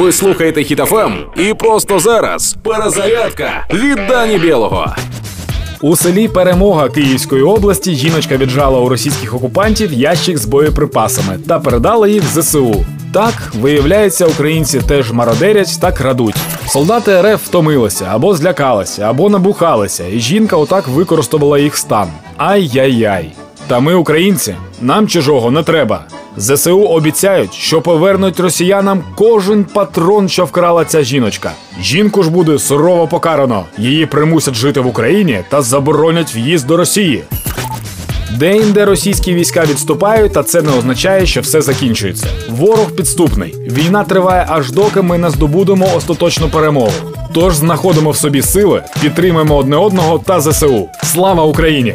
Ви слухаєте Хітофем і просто зараз перезарядка від Дані Білого. У селі Перемога Київської області жіночка віджала у російських окупантів ящик з боєприпасами та передала їх в ЗСУ. Так, виявляється, українці теж мародерять та крадуть. Солдати РФ втомилися або злякалися, або набухалися, і жінка отак використовувала їх стан. Ай-яй-яй. Та ми, українці, нам чужого не треба. ЗСУ обіцяють, що повернуть росіянам кожен патрон, що вкрала ця жіночка. Жінку ж буде сурово покарано. Її примусять жити в Україні та заборонять в'їзд до Росії. Деінде російські війська відступають, та це не означає, що все закінчується. Ворог підступний. Війна триває аж доки ми не здобудемо остаточну перемогу. Тож знаходимо в собі сили, підтримуємо одне одного та ЗСУ. Слава Україні!